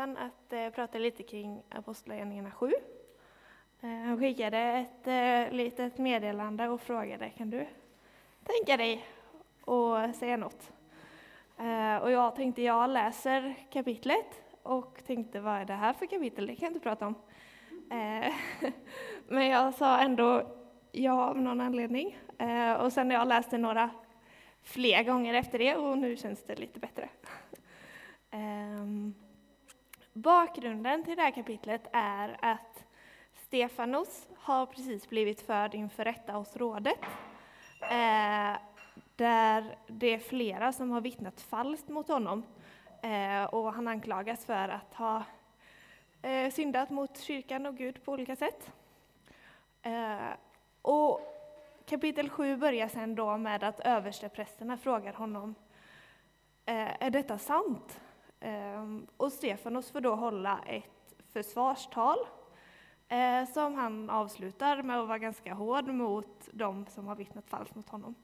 Jonathan att eh, prata lite kring Apostlagärningarna 7. Eh, han skickade ett eh, litet meddelande och frågade kan du tänka dig och säga något? Eh, och jag tänkte jag läser kapitlet och tänkte vad är det här för kapitel? Det kan jag inte prata om. Eh, men jag sa ändå ja av någon anledning. Eh, och sen har jag läst det några fler gånger efter det och nu känns det lite bättre. Ehm, Bakgrunden till det här kapitlet är att Stefanos har precis blivit förd inför rätta hos rådet. Eh, där det är flera som har vittnat falskt mot honom. Eh, och han anklagas för att ha eh, syndat mot kyrkan och Gud på olika sätt. Eh, och kapitel 7 börjar sedan då med att översteprästerna frågar honom eh, är detta sant? Ehm, och Stefanos får då hålla ett försvarstal eh, som han avslutar med att vara ganska hård mot de som har vittnat falskt mot honom.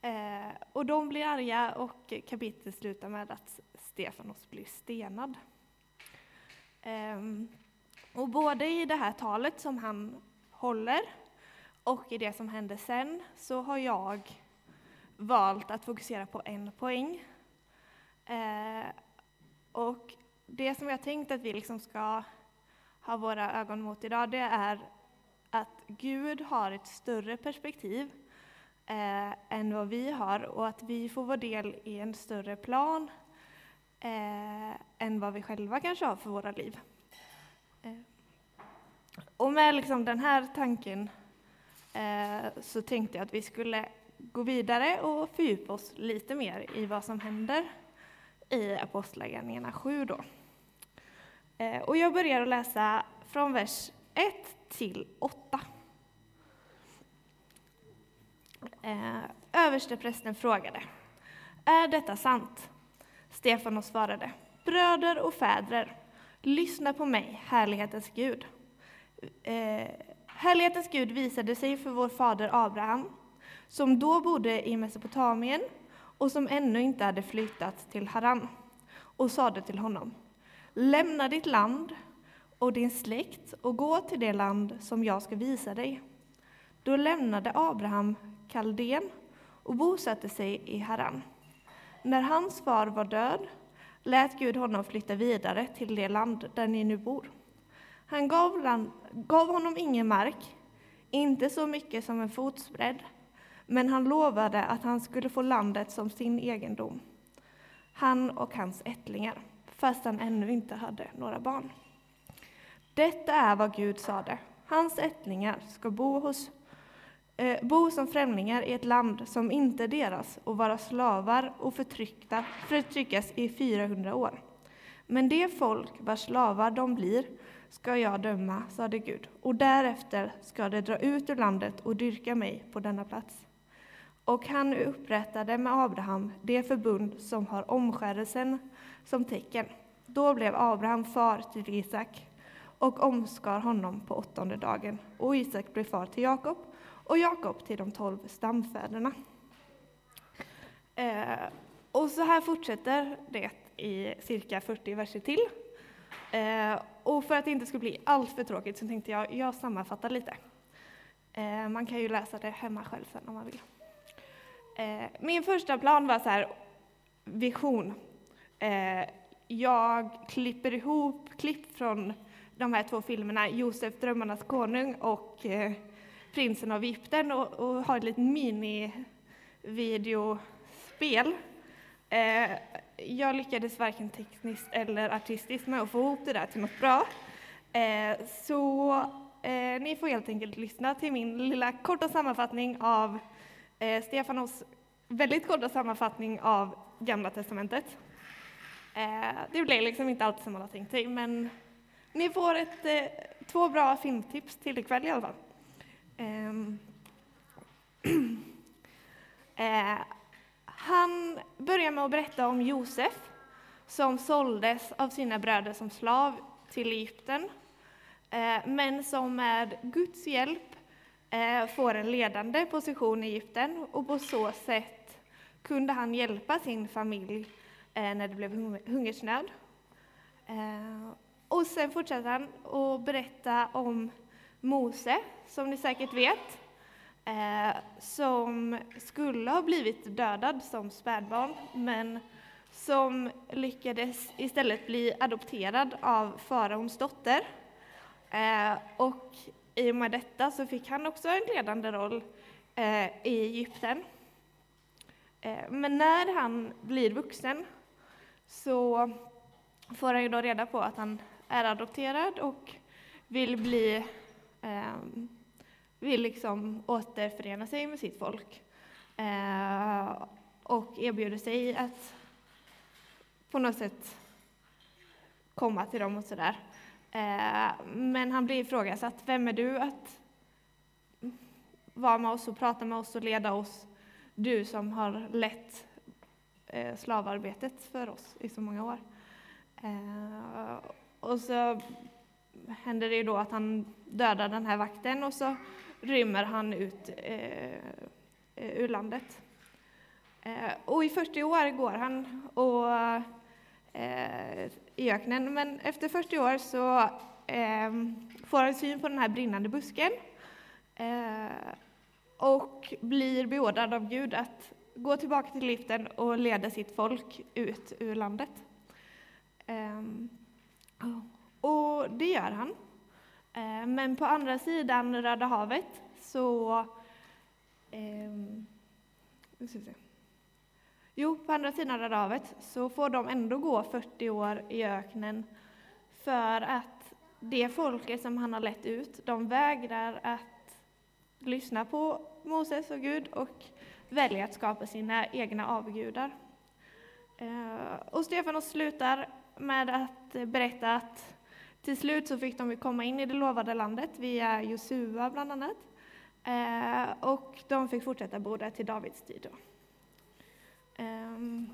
Eh, och de blir arga och kapitlet slutar med att Stefanos blir stenad. Ehm, och både i det här talet som han håller och i det som händer sen så har jag valt att fokusera på en poäng. Och det som jag tänkt att vi liksom ska ha våra ögon mot idag, det är att Gud har ett större perspektiv eh, än vad vi har och att vi får vara del i en större plan eh, än vad vi själva kanske har för våra liv. Eh, och med liksom den här tanken eh, så tänkte jag att vi skulle gå vidare och fördjupa oss lite mer i vad som händer i Apostlagärningarna 7. Då. Eh, och jag börjar att läsa från vers 1 till 8. Eh, översteprästen frågade, är detta sant? Stefanos svarade, bröder och fäder, lyssna på mig, härlighetens Gud. Eh, härlighetens Gud visade sig för vår fader Abraham, som då bodde i Mesopotamien och som ännu inte hade flyttat till Haran, och sade till honom, lämna ditt land och din släkt och gå till det land som jag ska visa dig. Då lämnade Abraham Kaldén och bosatte sig i Haran. När hans far var död lät Gud honom flytta vidare till det land där ni nu bor. Han gav, land, gav honom ingen mark, inte så mycket som en fotsbredd, men han lovade att han skulle få landet som sin egendom, han och hans ättlingar, fast han ännu inte hade några barn. Detta är vad Gud sade. Hans ättlingar ska bo hos eh, bo som främlingar i ett land som inte är deras och vara slavar och förtryckta, förtryckas i 400 år. Men det folk vars slavar de blir ska jag döma, sade Gud, och därefter ska de dra ut ur landet och dyrka mig på denna plats. Och han upprättade med Abraham det förbund som har omskärelsen som tecken. Då blev Abraham far till Isak och omskar honom på åttonde dagen, och Isak blev far till Jakob och Jakob till de tolv stamfäderna. Eh, och så här fortsätter det i cirka 40 verser till. Eh, och för att det inte ska bli allt för tråkigt så tänkte jag, jag sammanfattar lite. Eh, man kan ju läsa det hemma själv sen om man vill. Eh, min första plan var så här, vision. Eh, jag klipper ihop klipp från de här två filmerna, Josef, Drömmarnas konung och eh, Prinsen av Egypten och, och har ett litet mini-videospel. Eh, jag lyckades varken tekniskt eller artistiskt med att få ihop det där till något bra. Eh, så eh, ni får helt enkelt lyssna till min lilla korta sammanfattning av eh, Stefanos väldigt korta sammanfattning av Gamla Testamentet. Eh, det blir liksom inte alltid som man har tänkt sig, men ni får ett, eh, två bra filmtips till ikväll i alla fall. Ehm. Eh, han börjar med att berätta om Josef som såldes av sina bröder som slav till Egypten, eh, men som med Guds hjälp Eh, får en ledande position i Egypten och på så sätt kunde han hjälpa sin familj eh, när det blev hungersnöd. Eh, och sen fortsätter han att berätta om Mose, som ni säkert vet, som skulle ha blivit dödad som spädbarn, men som lyckades istället bli adopterad av faraons dotter. Och i och med detta så fick han också en ledande roll eh, i Egypten. Eh, men när han blir vuxen så får han ju då reda på att han är adopterad och vill bli eh, vill liksom återförena sig med sitt folk eh, och erbjuder sig att på något sätt komma till dem och sådär. Eh, men han blir ifrågasatt. Vem är du att vara med oss och prata med oss och leda oss? Du som har lett eh, slavarbetet för oss i så många år. Eh, och så händer det ju då att han dödar den här vakten och så rymmer han ut ur landet. Och i 40 år går han och i öknen. Men efter 40 år så eh, får han syn på den här brinnande busken eh, och blir beordrad av Gud att gå tillbaka till liften och leda sitt folk ut ur landet. Eh, och det gör han. Eh, men på andra sidan Röda havet så... Eh, Jo, på andra sidan Röda havet så får de ändå gå 40 år i öknen för att det folket som han har lett ut, de vägrar att lyssna på Moses och Gud och väljer att skapa sina egna avgudar. Eh, och Stefanos slutar med att berätta att till slut så fick de komma in i det lovade landet via Josua bland annat. Eh, och de fick fortsätta bo där till Davids tid. Då. Ehm,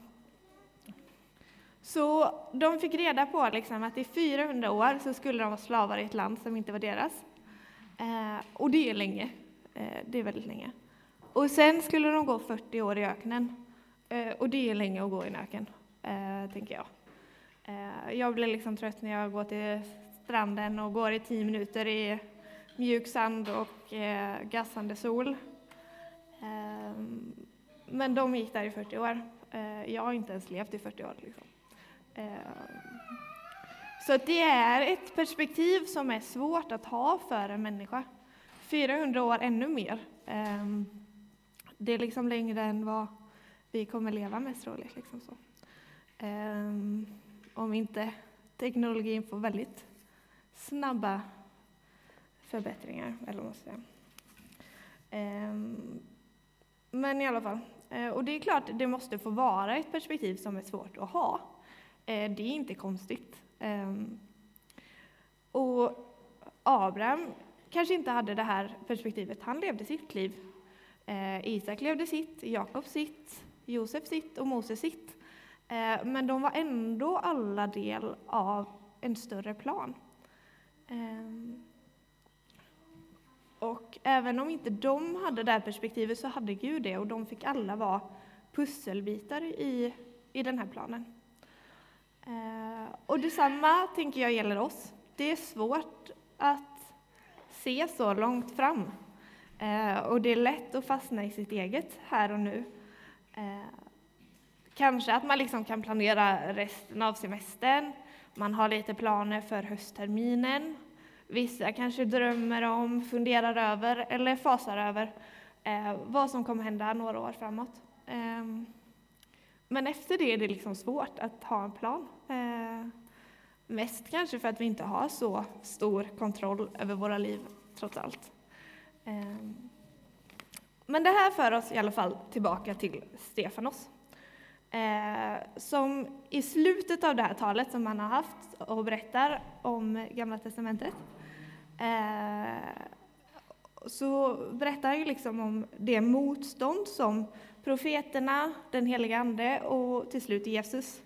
så de fick reda på liksom att i 400 år så skulle de vara slavar i ett land som inte var deras. Ehm, och det är länge. Ehm, det är väldigt länge. Och sen skulle de gå 40 år i öknen. Och det är länge att gå i en öken, eh, tänker jag. Jag blir liksom trött när jag går till stranden och går i 10 minuter i mjuk sand och eh, gassande sol. Men de gick där i 40 år. Eh, jag har inte ens levt i 40 år. Liksom. Eh, så det är ett perspektiv som är svårt att ha för en människa. 400 år ännu mer. Ehm, det är liksom längre än vad vi kommer leva mest troligt. Liksom så. Ehm, om inte teknologin får väldigt snabba förbättringar, eller vad man ska säga. Ehm, men i alla fall, Eh, och det är klart, det måste få vara ett perspektiv som är svårt att ha. Eh, det är inte konstigt. Ehm, och Abraham kanske inte hade det här perspektivet. Han levde sitt liv. Eh, Isak levde sitt, Jakob sitt, Josef sitt och Moses sitt. Men de var ändå alla del av en större plan. Ehm, och även om inte de hade det här perspektivet så hade Gud det och de fick alla vara pusselbitar i, i den här planen. Eh, och detsamma tänker jag gäller oss. Det är svårt att se så långt fram. Eh, och det är lätt att fastna i sitt eget här och nu. Eh, kanske att man liksom kan planera resten av semestern. Man har lite planer för höstterminen vissa kanske drömmer om, funderar över eller fasar över eh, vad som kommer hända några år framåt. Eh, men efter det är det liksom svårt att ha en plan. Eh, mest kanske för att vi inte har så stor kontroll över våra liv, trots allt. Ehm, men det här för oss i alla fall tillbaka till Stefanos. Eh, som i slutet av det här talet som han har haft och berättar om Gamla Testamentet eh, så berättar han liksom om det motstånd som profeterna, den heliga Ande och till slut Jesus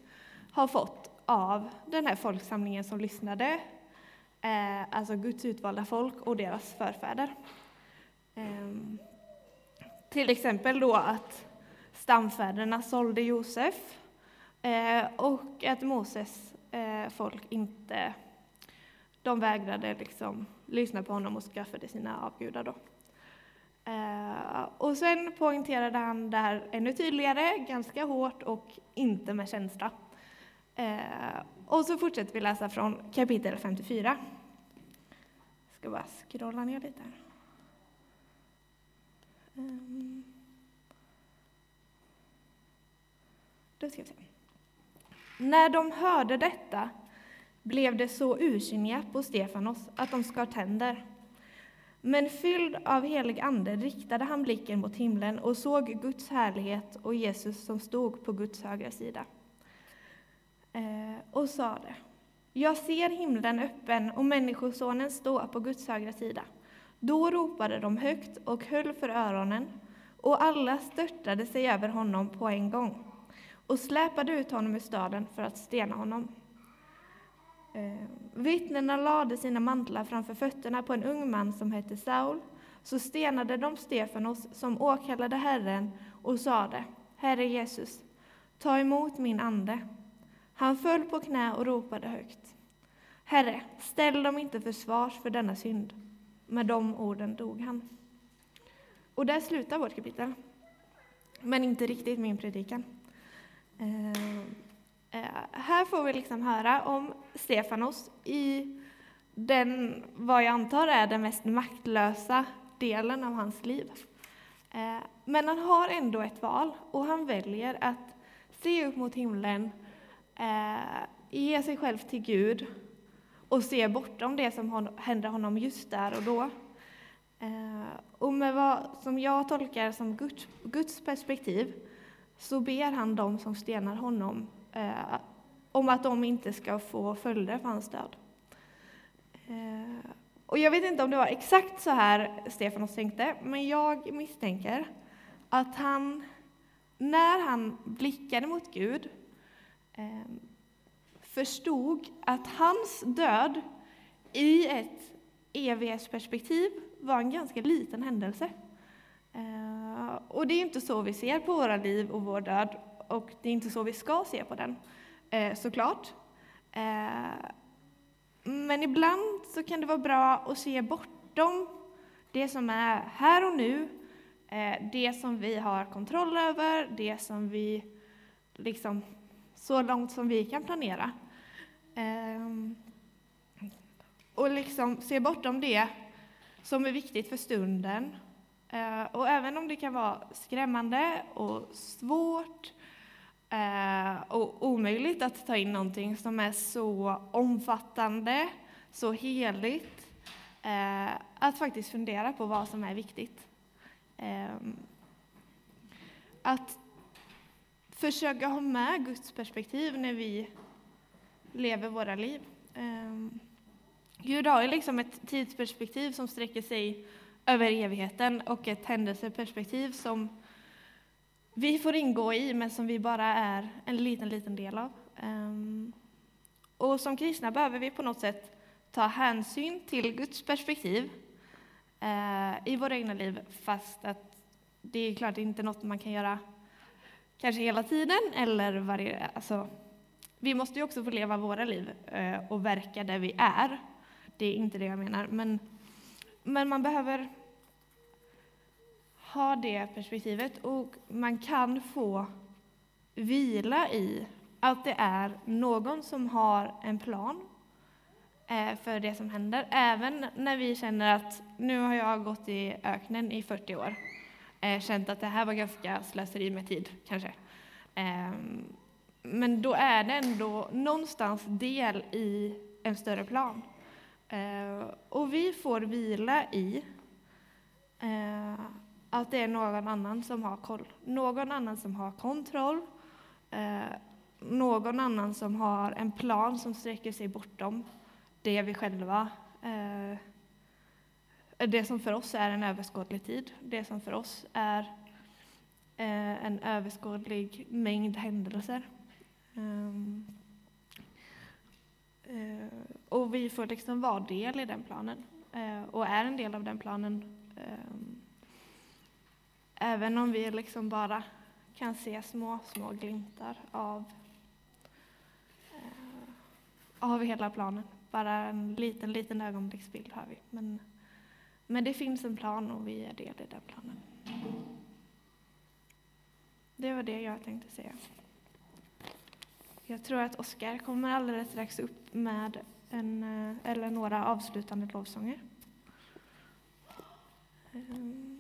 har fått av den här folksamlingen som lyssnade, eh, alltså Guds utvalda folk och deras förfäder. Ehm, till exempel då att stamfäderna sålde Josef eh, och att Moses eh, folk inte de vägrade liksom lyssna på honom och skaffade sina avgudar. Då. Eh, och sen poängterade han det här ännu tydligare, ganska hårt och inte med känsla. Och så fortsätter vi läsa från kapitel 54. Jag ska bara scrolla ner lite. Um. Då ska vi se. När de hörde detta blev de så ursinniga på Stefanos att de skar tänder. Men fylld av helig ande riktade han blicken mot himlen och såg Guds härlighet och Jesus som stod på Guds högra sida. Eh, och sade, jag ser himlen öppen och Människosonen stå på Guds högra sida. Då ropade de högt och höll för öronen, och alla störtade sig över honom på en gång och släpade ut honom ur staden för att stena honom. Eh, vittnena lade sina mantlar framför fötterna på en ung man som hette Saul. Så stenade de Stefanos, som åkallade Herren, och sade, Herre Jesus, ta emot min ande. Han föll på knä och ropade högt. Herre, ställ dem inte för svars för denna synd. Med de orden dog han. Och där slutar vårt kapitel. Men inte riktigt min predikan. Eh, eh, här får vi liksom höra om Stefanos i den, vad jag antar är den mest maktlösa delen av hans liv. Eh, men han har ändå ett val och han väljer att se upp mot himlen, ge sig själv till Gud och se bortom det som händer honom just där och då. Och med vad som jag tolkar som Guds perspektiv så ber han dem som stenar honom eh, om att de inte ska få följder för hans död. Eh, och jag vet inte om det var exakt så här Stefanos tänkte, men jag misstänker att han, när han blickade mot Gud, eh, förstod att hans död i ett evighetsperspektiv var en ganska liten händelse. Eh, och det är inte så vi ser på våra liv och vår död, och det är inte så vi ska se på den, eh, såklart. Eh, men ibland så kan det vara bra att se bortom det som är här och nu, eh, det som vi har kontroll över, det som vi liksom, så långt som vi kan planera. Eh, och liksom se bortom det som är viktigt för stunden Eh, och även om det kan vara skrämmande och svårt eh, och omöjligt att ta in någonting som är så omfattande, så heligt, eh, att faktiskt fundera på vad som är viktigt. Att försöka ha med Guds perspektiv när vi lever våra liv. Gud har ju liksom ett tidsperspektiv som sträcker sig över evigheten och ett händelseperspektiv som vi får ingå i, men som vi bara är en liten, liten del av. Ehm, och som kristna behöver vi på något sätt ta hänsyn till Guds perspektiv eh, i våra egna liv, fast att det är klart inte något man kan göra kanske hela tiden eller varje... Alltså, vi måste ju också få leva våra liv eh, och verka där vi är. Det är inte det jag menar, men, men man behöver ha det perspektivet och man kan få vila i att det är någon som har en plan eh, för det som händer, även när vi känner att nu har jag gått i öknen i 40 år, eh, känt att det här var ganska slöseri med tid, kanske. Ehm, men då är det ändå någonstans del i en större plan. Eh, och vi får vila i att det är någon annan som har koll. Någon annan som har kontroll. Eh, någon annan som har en plan som sträcker sig bortom det vi själva eh, det som för oss är en överskådlig tid, det som för oss är eh, en överskådlig mängd händelser. Um, uh, och vi får liksom vara del i den planen, uh, och är en del av den planen. Um, Även om vi liksom bara kan se små, små glimtar av, eh, av hela planen. bara en liten, liten ögonblicksbild har vi. Men, men det finns en plan och vi är del i den planen. Det var det jag tänkte säga. Jag tror att Oskar kommer alldeles strax upp med en, eh, eller några avslutande lovsånger. Um.